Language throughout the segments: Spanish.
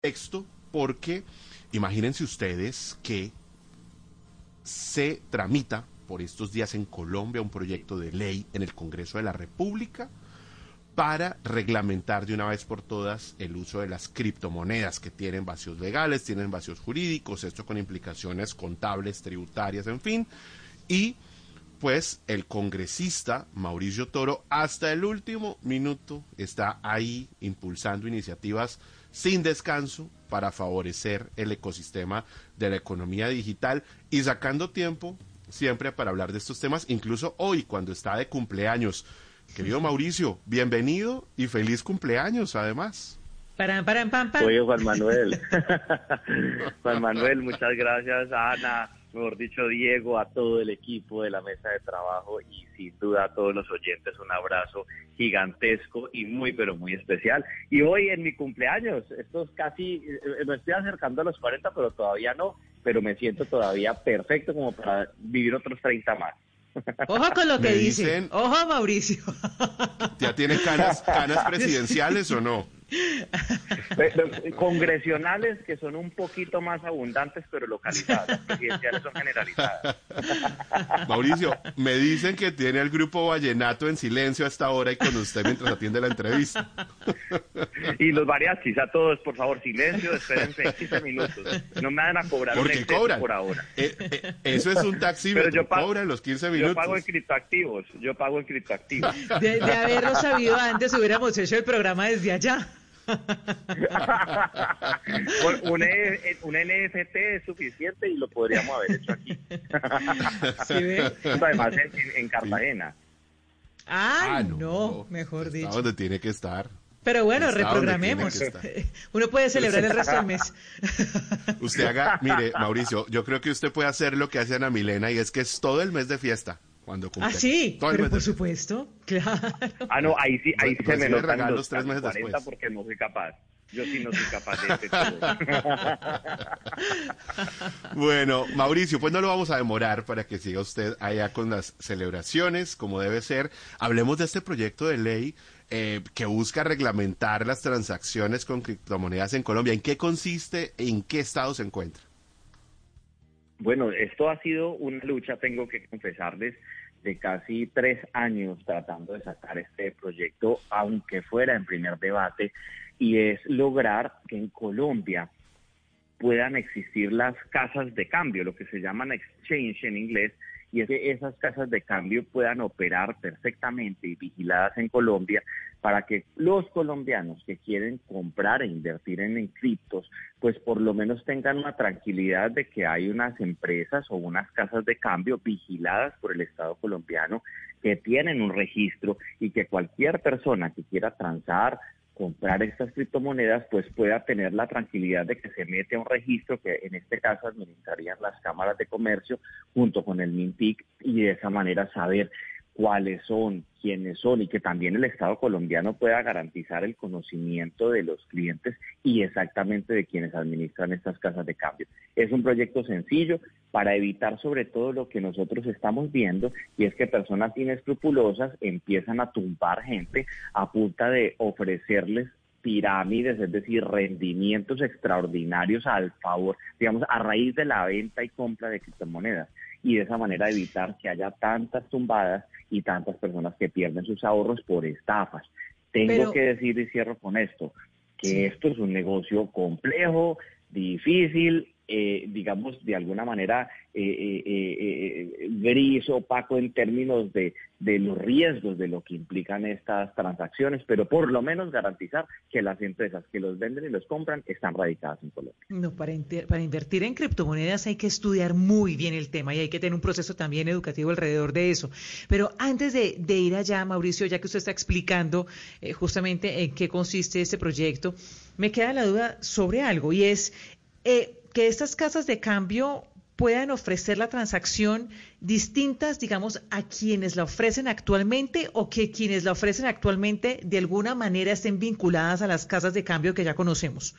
texto porque imagínense ustedes que se tramita por estos días en Colombia un proyecto de ley en el Congreso de la República para reglamentar de una vez por todas el uso de las criptomonedas que tienen vacíos legales, tienen vacíos jurídicos, esto con implicaciones contables, tributarias, en fin. Y pues el congresista Mauricio Toro hasta el último minuto está ahí impulsando iniciativas sin descanso para favorecer el ecosistema de la economía digital y sacando tiempo siempre para hablar de estos temas, incluso hoy cuando está de cumpleaños. Querido Mauricio, bienvenido y feliz cumpleaños además. Paran, paran, pam, pam. Oye, Juan Manuel. Juan Manuel, muchas gracias, Ana, mejor dicho, Diego, a todo el equipo de la mesa de trabajo y sin duda a todos los oyentes un abrazo gigantesco y muy, pero muy especial. Y hoy en mi cumpleaños, esto es casi, eh, me estoy acercando a los 40, pero todavía no, pero me siento todavía perfecto como para vivir otros 30 más. Ojo con lo que dicen. Ojo, Mauricio. ¿Ya tiene canas, canas presidenciales o no? Congresionales que son un poquito más abundantes, pero localizadas. Las presidenciales son generalizadas. Mauricio, me dicen que tiene el grupo Vallenato en silencio hasta ahora y con usted mientras atiende la entrevista. Y los variachis, a todos, por favor, silencio, espérense 15 minutos. No me van a cobrar Porque cobran. por ahora. Eh, eh, eso es un taxi, Pero yo pago- cobran los 15 minutos. Yo pago en criptoactivos, yo pago en criptoactivos. De, de haberlo sabido antes, hubiéramos hecho el programa desde allá. Un, un NFT es suficiente y lo podríamos haber hecho aquí. ¿Sí ve? Además, en, en Cartagena. Ah, Ah, no, no. mejor Está dicho. donde tiene que estar. Pero bueno, Está reprogramemos. Uno puede celebrar el resto del mes. Usted haga, mire, Mauricio, yo creo que usted puede hacer lo que hace Ana Milena y es que es todo el mes de fiesta cuando cumple. Ah, sí, Todo el pero por supuesto, claro. Ah, no, ahí sí, ahí se me notan regalos los tres meses 40 después. porque no soy capaz. Yo sí no soy capaz de este. Bueno, Mauricio, pues no lo vamos a demorar para que siga usted allá con las celebraciones, como debe ser. Hablemos de este proyecto de ley eh, que busca reglamentar las transacciones con criptomonedas en Colombia. ¿En qué consiste? ¿En qué estado se encuentra? Bueno, esto ha sido una lucha, tengo que confesarles, de casi tres años tratando de sacar este proyecto, aunque fuera en primer debate, y es lograr que en Colombia puedan existir las casas de cambio, lo que se llaman exchange en inglés, y es que esas casas de cambio puedan operar perfectamente y vigiladas en Colombia para que los colombianos que quieren comprar e invertir en, criptos, pues por lo menos tengan una tranquilidad de que hay unas empresas o unas casas de cambio vigiladas por el Estado colombiano que tienen un registro y que cualquier persona que quiera transar comprar estas criptomonedas, pues pueda tener la tranquilidad de que se mete a un registro que en este caso administrarían las cámaras de comercio junto con el MINTIC y de esa manera saber cuáles son, quiénes son y que también el Estado colombiano pueda garantizar el conocimiento de los clientes y exactamente de quienes administran estas casas de cambio. Es un proyecto sencillo para evitar sobre todo lo que nosotros estamos viendo y es que personas inescrupulosas empiezan a tumbar gente a punta de ofrecerles pirámides, es decir, rendimientos extraordinarios al favor, digamos, a raíz de la venta y compra de criptomonedas y de esa manera evitar que haya tantas tumbadas y tantas personas que pierden sus ahorros por estafas. Tengo Pero- que decir y cierro con esto, que Sí. esto es un negocio complejo, difícil, eh, digamos, de alguna manera eh, eh, eh, eh, gris, opaco en términos de, de los riesgos de lo que implican estas transacciones, pero por lo menos garantizar que las empresas que los venden y los compran están radicadas en Colombia. No, para, para invertir en criptomonedas hay que estudiar muy bien el tema y hay que tener un proceso también educativo alrededor de eso. Pero antes de, ir allá, Mauricio, ya que usted está explicando justamente en qué consiste este proyecto, me queda la duda sobre algo y es que estas casas de cambio puedan ofrecer la transacción distintas, digamos, a quienes la ofrecen actualmente o que quienes la ofrecen actualmente de alguna manera estén vinculadas a las casas de cambio que ya conocemos.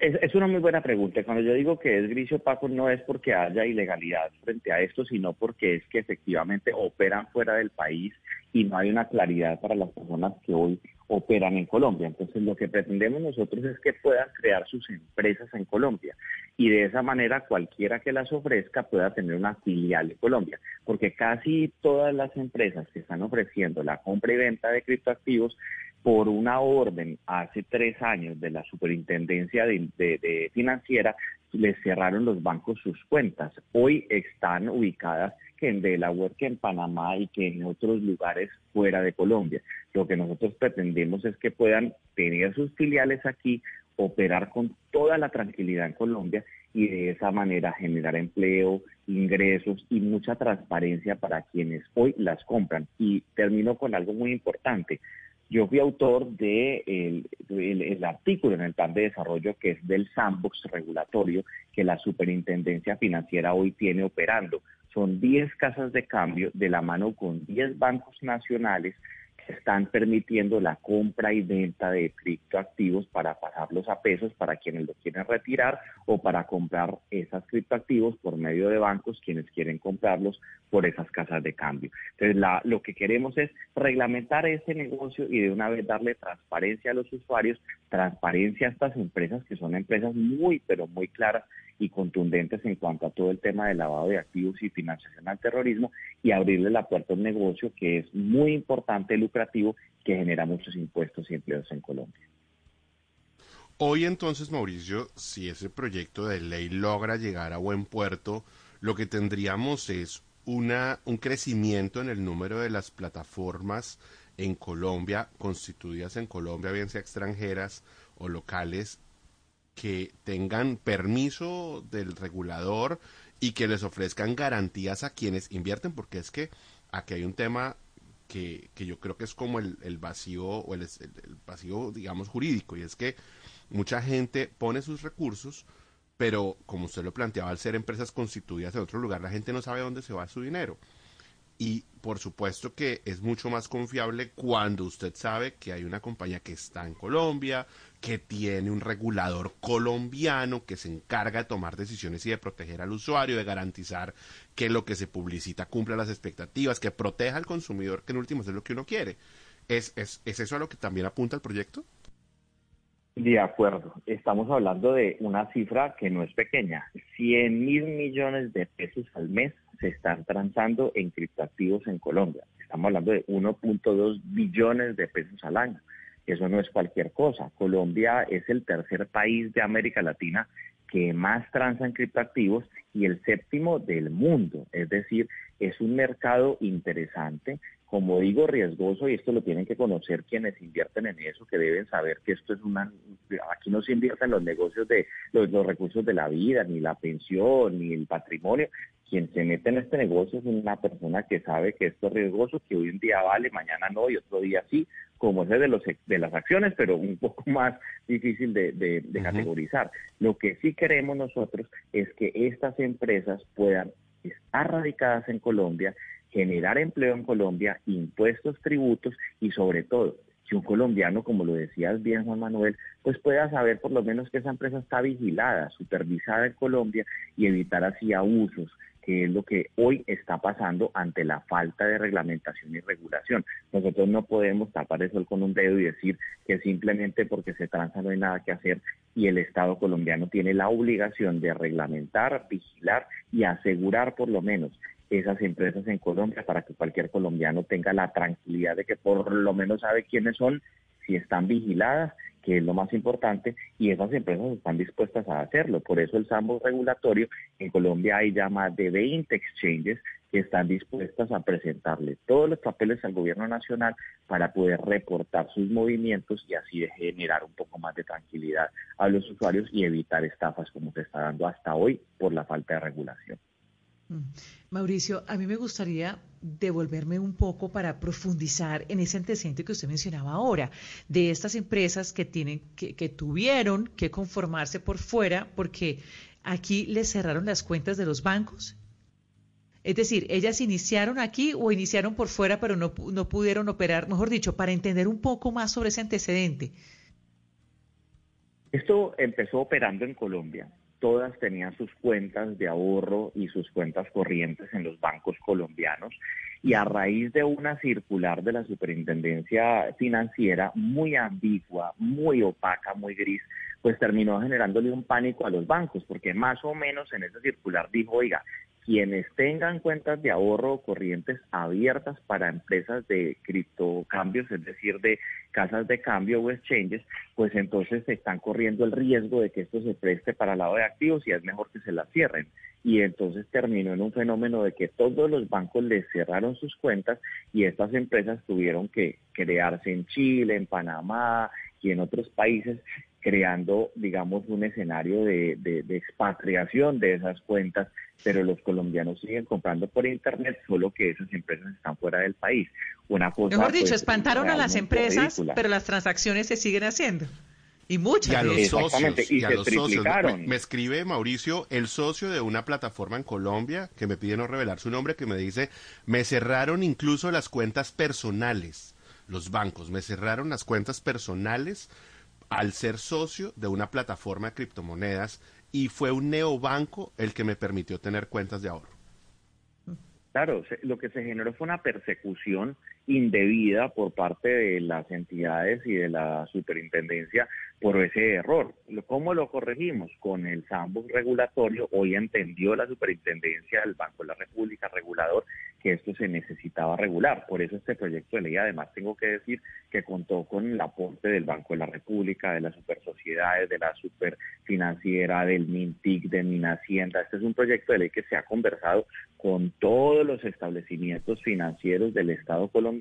Es, una muy buena pregunta. Cuando yo digo que es gris opaco no es porque haya ilegalidad frente a esto, sino porque es que efectivamente operan fuera del país y no hay una claridad para las personas que hoy operan en Colombia. Entonces lo que pretendemos nosotros es que puedan crear sus empresas en Colombia y de esa manera cualquiera que las ofrezca pueda tener una filial en Colombia, porque casi todas las empresas que están ofreciendo la compra y venta de criptoactivos por una orden hace tres años de la Superintendencia de, Financiera, les cerraron los bancos sus cuentas. Hoy están ubicadas que en Delaware, que en Panamá y que en otros lugares fuera de Colombia. Lo que nosotros pretendemos es que puedan tener sus filiales aquí, operar con toda la tranquilidad en Colombia y de esa manera generar empleo, ingresos y mucha transparencia para quienes hoy las compran. Y termino con algo muy importante. Yo fui autor de el, artículo en el plan de desarrollo que es del sandbox regulatorio que la superintendencia financiera hoy tiene operando. Son 10 casas de cambio de la mano con 10 bancos nacionales están permitiendo la compra y venta de criptoactivos para pasarlos a pesos para quienes lo quieren retirar o para comprar esas criptoactivos por medio de bancos quienes quieren comprarlos por esas casas de cambio. Entonces, lo que queremos es reglamentar ese negocio y de una vez darle transparencia a los usuarios, transparencia a estas empresas que son empresas muy, pero muy claras y contundentes en cuanto a todo el tema de lavado de activos y financiación al terrorismo y abrirle la puerta a un negocio que es muy importante, lucrativo, que genera muchos impuestos y empleos en Colombia. Hoy entonces, Mauricio, si ese proyecto de ley logra llegar a buen puerto, lo que tendríamos es una, un crecimiento en el número de las plataformas en Colombia, constituidas en Colombia, bien sea extranjeras o locales, que tengan permiso del regulador y que les ofrezcan garantías a quienes invierten, porque es que aquí hay un tema que, que yo creo que es como el, el vacío o el, el, vacío, digamos, jurídico, y es que mucha gente pone sus recursos, pero como usted lo planteaba, al ser empresas constituidas en otro lugar, la gente no sabe dónde se va su dinero. Y por supuesto que es mucho más confiable cuando usted sabe que hay una compañía que está en Colombia, que tiene un regulador colombiano que se encarga de tomar decisiones y de proteger al usuario, de garantizar que lo que se publicita cumpla las expectativas, que proteja al consumidor, que en último es lo que uno quiere. ¿Es, es, ¿Es eso a lo que también apunta el proyecto? De acuerdo, estamos hablando de una cifra que no es pequeña, 100 mil millones de pesos al mes se están transando en criptoactivos en Colombia. Estamos hablando de 1.2 billones de pesos al año. Eso no es cualquier cosa. Colombia es el tercer país de América Latina que más transa en criptoactivos y el séptimo del mundo. Es decir, es un mercado interesante como digo, riesgoso, y esto lo tienen que conocer quienes invierten en eso, que deben saber que esto es una, aquí no se invierte en los negocios de los, recursos de la vida, ni la pensión, ni el patrimonio. Quien se mete en este negocio es una persona que sabe que esto es riesgoso, que hoy un día vale, mañana no, y otro día sí, como es de, los, de las acciones, pero un poco más difícil de, de categorizar. Lo que sí queremos nosotros es que estas empresas puedan estar radicadas en Colombia generar empleo en Colombia, impuestos, tributos y sobre todo que un colombiano, como lo decías bien Juan Manuel, pues pueda saber por lo menos que esa empresa está vigilada, supervisada en Colombia y evitar así abusos, que es lo que hoy está pasando ante la falta de reglamentación y regulación. Nosotros no podemos tapar el sol con un dedo y decir que simplemente porque se transa no hay nada que hacer y el Estado colombiano tiene la obligación de reglamentar, vigilar y asegurar por lo menos esas empresas en Colombia para que cualquier colombiano tenga la tranquilidad de que por lo menos sabe quiénes son, si están vigiladas, que es lo más importante, y esas empresas están dispuestas a hacerlo. Por eso el sambo regulatorio, en Colombia hay ya más de 20 exchanges que están dispuestas a presentarle todos los papeles al gobierno nacional para poder reportar sus movimientos y así generar un poco más de tranquilidad a los usuarios y evitar estafas como se está dando hasta hoy por la falta de regulación. Mm. Mauricio, a mí me gustaría devolverme un poco para profundizar en ese antecedente que usted mencionaba ahora, de estas empresas que tienen, que, que tuvieron que conformarse por fuera porque aquí les cerraron las cuentas de los bancos. Es decir, ellas iniciaron aquí o iniciaron por fuera, pero no, no pudieron operar, mejor dicho, para entender un poco más sobre ese antecedente. Esto empezó operando en Colombia. Todas tenían sus cuentas de ahorro y sus cuentas corrientes en los bancos colombianos y a raíz de una circular de la superintendencia financiera muy ambigua, muy opaca, muy gris, pues terminó generándole un pánico a los bancos, porque más o menos en esa circular dijo, oiga, quienes tengan cuentas de ahorro corrientes abiertas para empresas de criptocambios, es decir, de casas de cambio o exchanges, pues entonces se están corriendo el riesgo de que esto se preste para el lado de activos y es mejor que se la cierren. Y entonces terminó en un fenómeno de que todos los bancos les cerraron sus cuentas y estas empresas tuvieron que crearse en Chile, en Panamá y en otros países creando, digamos, un escenario de, expatriación de esas cuentas, pero los colombianos siguen comprando por Internet, solo que esas empresas están fuera del país. Una cosa, Mejor dicho, pues, espantaron a las empresas, pero las transacciones se siguen haciendo. Y muchas. Y a los socios. Y, a los socios. Me, escribe Mauricio, el socio de una plataforma en Colombia, que me pide no revelar su nombre, que me dice, me cerraron incluso las cuentas personales, los bancos, me cerraron las cuentas personales al ser socio de una plataforma de criptomonedas y fue un neobanco el que me permitió tener cuentas de ahorro. Claro, lo que se generó fue una persecución indebida por parte de las entidades y de la superintendencia por ese error. ¿Cómo lo corregimos? Con el sandbox regulatorio, hoy entendió la superintendencia del Banco de la República, regulador, que esto se necesitaba regular. Por eso este proyecto de ley, además, tengo que decir que contó con el aporte del Banco de la República, de las supersociedades, de la superfinanciera, del MINTIC, de Minhacienda. Este es un proyecto de ley que se ha conversado con todos los establecimientos financieros del Estado colombiano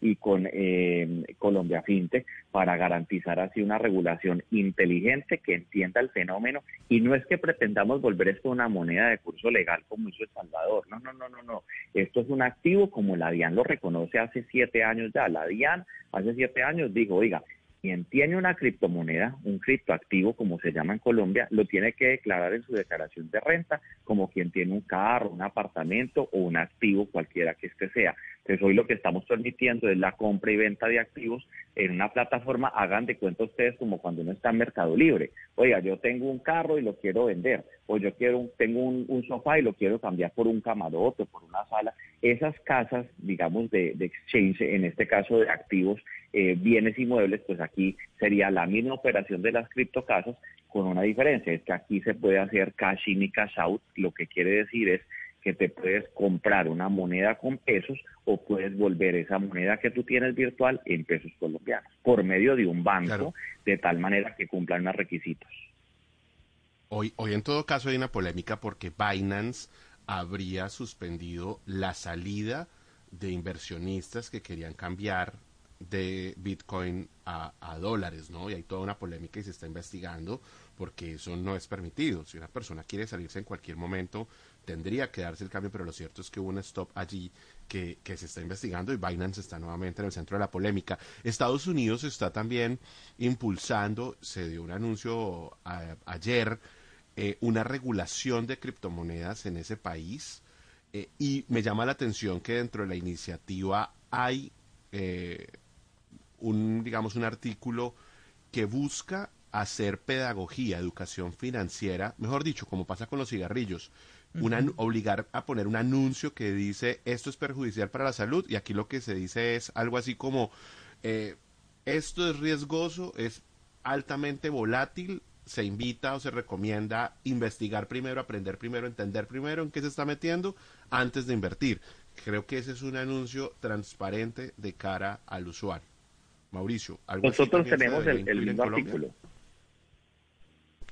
y con eh, Colombia FinTech para garantizar así una regulación inteligente que entienda el fenómeno. Y no es que pretendamos volver esto una moneda de curso legal como hizo El Salvador, no, no, no, no, no, esto es un activo como la DIAN lo reconoce hace siete años ya, la DIAN hace siete años dijo, oiga, quien tiene una criptomoneda, un criptoactivo como se llama en Colombia, lo tiene que declarar en su declaración de renta como quien tiene un carro, un apartamento o un activo cualquiera que este sea. Entonces hoy lo que estamos permitiendo es la compra y venta de activos en una plataforma, hagan de cuenta ustedes como cuando uno está en Mercado Libre. Oiga, yo tengo un carro y lo quiero vender, o yo quiero tengo un, sofá y lo quiero cambiar por un camarote, por una sala. Esas casas, digamos, de, exchange, en este caso de activos, eh, bienes inmuebles, pues aquí sería la misma operación de las criptocasas con una diferencia, es que aquí se puede hacer cash in y cash out, lo que quiere decir es que te puedes comprar una moneda con pesos o puedes volver esa moneda que tú tienes virtual en pesos colombianos por medio de un banco de tal manera que cumplan los requisitos. Hoy, hoy en todo caso hay una polémica porque Binance habría suspendido la salida de inversionistas que querían cambiar de Bitcoin a, a, dólares, ¿no? Y hay toda una polémica y se está investigando porque eso no es permitido. Si una persona quiere salirse en cualquier momento, tendría que darse el cambio, pero lo cierto es que hubo un stop allí que, se está investigando y Binance está nuevamente en el centro de la polémica. Estados Unidos está también impulsando, se dio un anuncio ayer, eh, una regulación de criptomonedas en ese país eh, y me llama la atención que dentro de la iniciativa hay eh, un, digamos, un artículo que busca hacer pedagogía, educación financiera, mejor dicho, como pasa con los cigarrillos, obligar a poner un anuncio que dice esto es perjudicial para la salud y aquí lo que se dice es algo así como eh, esto es riesgoso, es altamente volátil, se invita o se recomienda investigar primero, aprender primero, entender primero en qué se está metiendo antes de invertir. Creo que ese es un anuncio transparente de cara al usuario. Mauricio, ¿algo Nosotros tenemos el, el mismo artículo.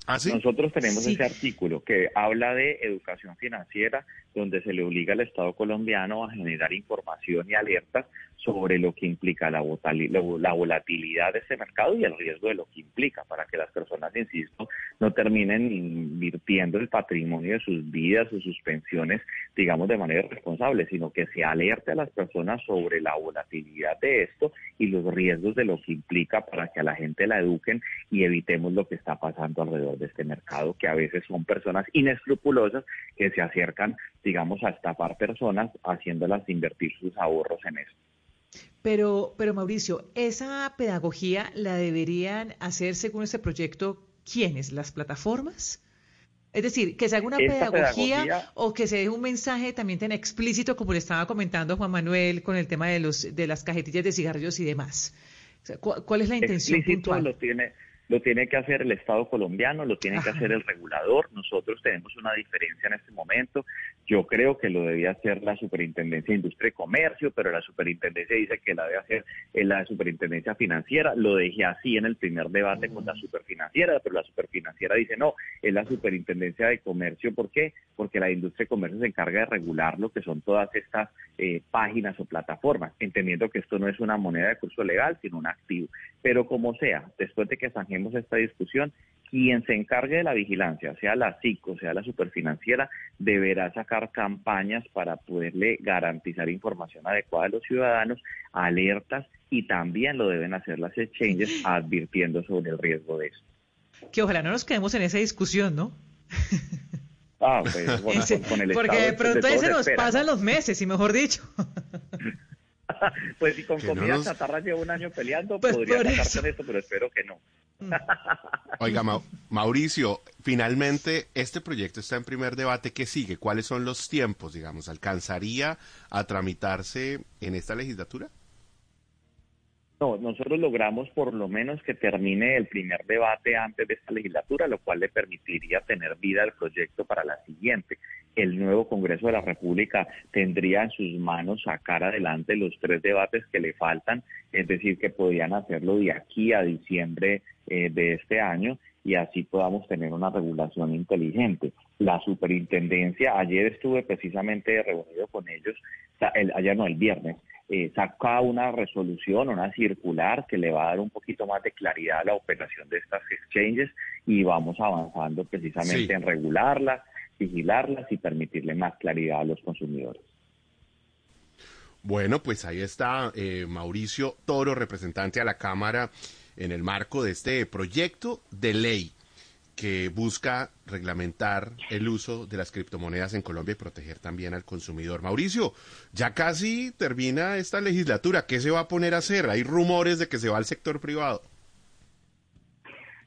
¿Ah, Nosotros tenemos ese artículo que habla de educación financiera, donde se le obliga al Estado colombiano a generar información y alertas sobre lo que implica la, volatilidad de ese mercado y el riesgo de lo que implica para que las personas, insisto, no terminen invirtiendo el patrimonio de sus vidas o sus pensiones, digamos, de manera responsable, sino que se alerte a las personas sobre la volatilidad de esto y los riesgos de lo que implica para que a la gente la eduquen y evitemos lo que está pasando alrededor de este mercado, que a veces son personas inescrupulosas que se acercan, digamos, a estafar personas haciéndolas invertir sus ahorros en esto. Pero, pero Mauricio, ¿esa pedagogía la deberían hacer según este proyecto quiénes? ¿Las plataformas? Es decir, que se haga una pedagogía, o que se dé un mensaje también tan explícito como le estaba comentando Juan Manuel con el tema de los de las cajetillas de cigarrillos y demás. ¿Cuál es la intención puntual? Lo tiene, lo tiene que hacer el Estado colombiano, lo tiene que hacer el regulador. Nosotros tenemos una diferencia en este momento. Yo creo que lo debía hacer la Superintendencia de Industria y Comercio, pero la Superintendencia dice que la debe hacer la Superintendencia Financiera. Lo dejé así en el primer debate con la Superfinanciera, pero la Superfinanciera dice no, es la Superintendencia de Comercio. ¿Por qué? Porque la Industria y Comercio se encarga de regular lo que son todas estas eh, páginas o plataformas, entendiendo que esto no es una moneda de curso legal, sino un activo. Pero como sea, después de que esta discusión, quien se encargue de la vigilancia, sea la SICO, sea la superfinanciera, deberá sacar campañas para poderle garantizar información adecuada a los ciudadanos, alertas y también lo deben hacer las exchanges advirtiendo sobre el riesgo de eso. Que ojalá no nos quedemos en esa discusión, ¿no? Ah, pues, con, el Porque de pronto ahí se nos pasan los meses, y mejor dicho. pues si con comida chatarra llevo un año peleando, pues podría sacar con esto, pero espero que no. Mm. Oiga, Mauricio, finalmente este proyecto está en primer debate. ¿Qué sigue? ¿Cuáles son los tiempos, digamos? ¿Alcanzaría a tramitarse en esta legislatura? No, nosotros logramos por lo menos que termine el primer debate antes de esta legislatura, lo cual le permitiría tener vida al proyecto para la siguiente. El nuevo Congreso de la República tendría en sus manos sacar adelante los tres debates que le faltan, es decir, que podrían hacerlo de aquí a diciembre eh, de este año y así podamos tener una regulación inteligente. La superintendencia, ayer estuve precisamente reunido con ellos, el, ayer no, el viernes, eh, saca una resolución, una circular que le va a dar un poquito más de claridad a la operación de estas exchanges y vamos avanzando precisamente en regularlas, vigilarlas y permitirle más claridad a los consumidores. Bueno, pues ahí está eh, Mauricio Toro, representante a la Cámara en el marco de este proyecto de ley que busca reglamentar el uso de las criptomonedas en Colombia y proteger también al consumidor. Mauricio, ya casi termina esta legislatura. ¿Qué se va a poner a hacer? Hay rumores de que se va al sector privado.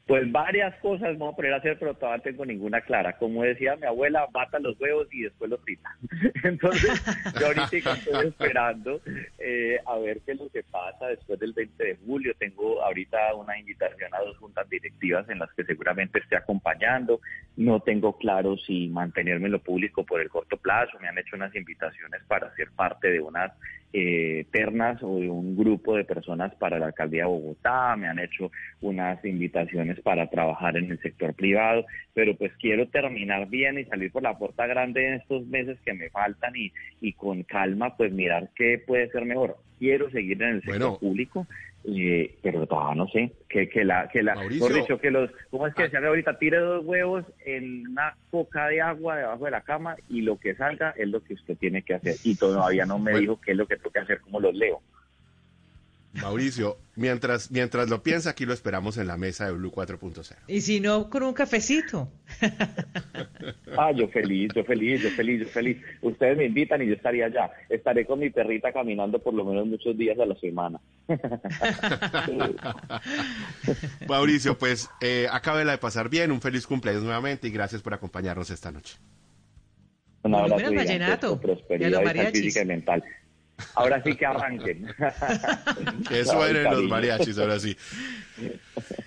Pues varias cosas vamos a poner a hacer, pero todavía no tengo ninguna clara. Como decía mi abuela, mata los huevos y después los frita. Entonces, yo ahorita estoy esperando eh, a ver qué es lo que pasa después del 20 de julio. Tengo ahorita una invitación a dos juntas directivas en las que seguramente esté acompañando. No tengo claro si mantenerme en lo público por el corto plazo. Me han hecho unas invitaciones para ser parte de unas eh, ternas o de un grupo de personas para la alcaldía de Bogotá, me han hecho unas invitaciones para trabajar en el sector privado, pero pues quiero terminar bien y salir por la puerta grande en estos meses que me faltan y, y con calma pues mirar qué puede ser mejor. Quiero seguir en el sector público eh, pero todavía no sé, que, que la, que la, dicho, que los, ¿cómo es que ah. se haga ahorita? Tire dos huevos en una coca de agua debajo de la cama y lo que salga es lo que usted tiene que hacer. Y todavía no me dijo qué es lo que tengo que hacer, como los leo. Mauricio, mientras, mientras lo piensa, aquí lo esperamos en la mesa de Blue 4.0. Y si no, con un cafecito. ah, yo feliz, yo feliz, yo feliz, yo feliz. Ustedes me invitan y yo estaría allá. Estaré con mi perrita caminando por lo menos muchos días a la semana. Mauricio, pues eh, la de pasar bien, un feliz cumpleaños nuevamente y gracias por acompañarnos esta noche. Un abrazo. vallenato. Prosperidad física y mental. Ahora sí que arranquen. Eso eran los mariachis, ahora sí.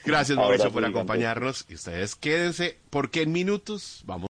Gracias, Mauricio, por acompañarnos. Y ustedes quédense, porque en minutos vamos.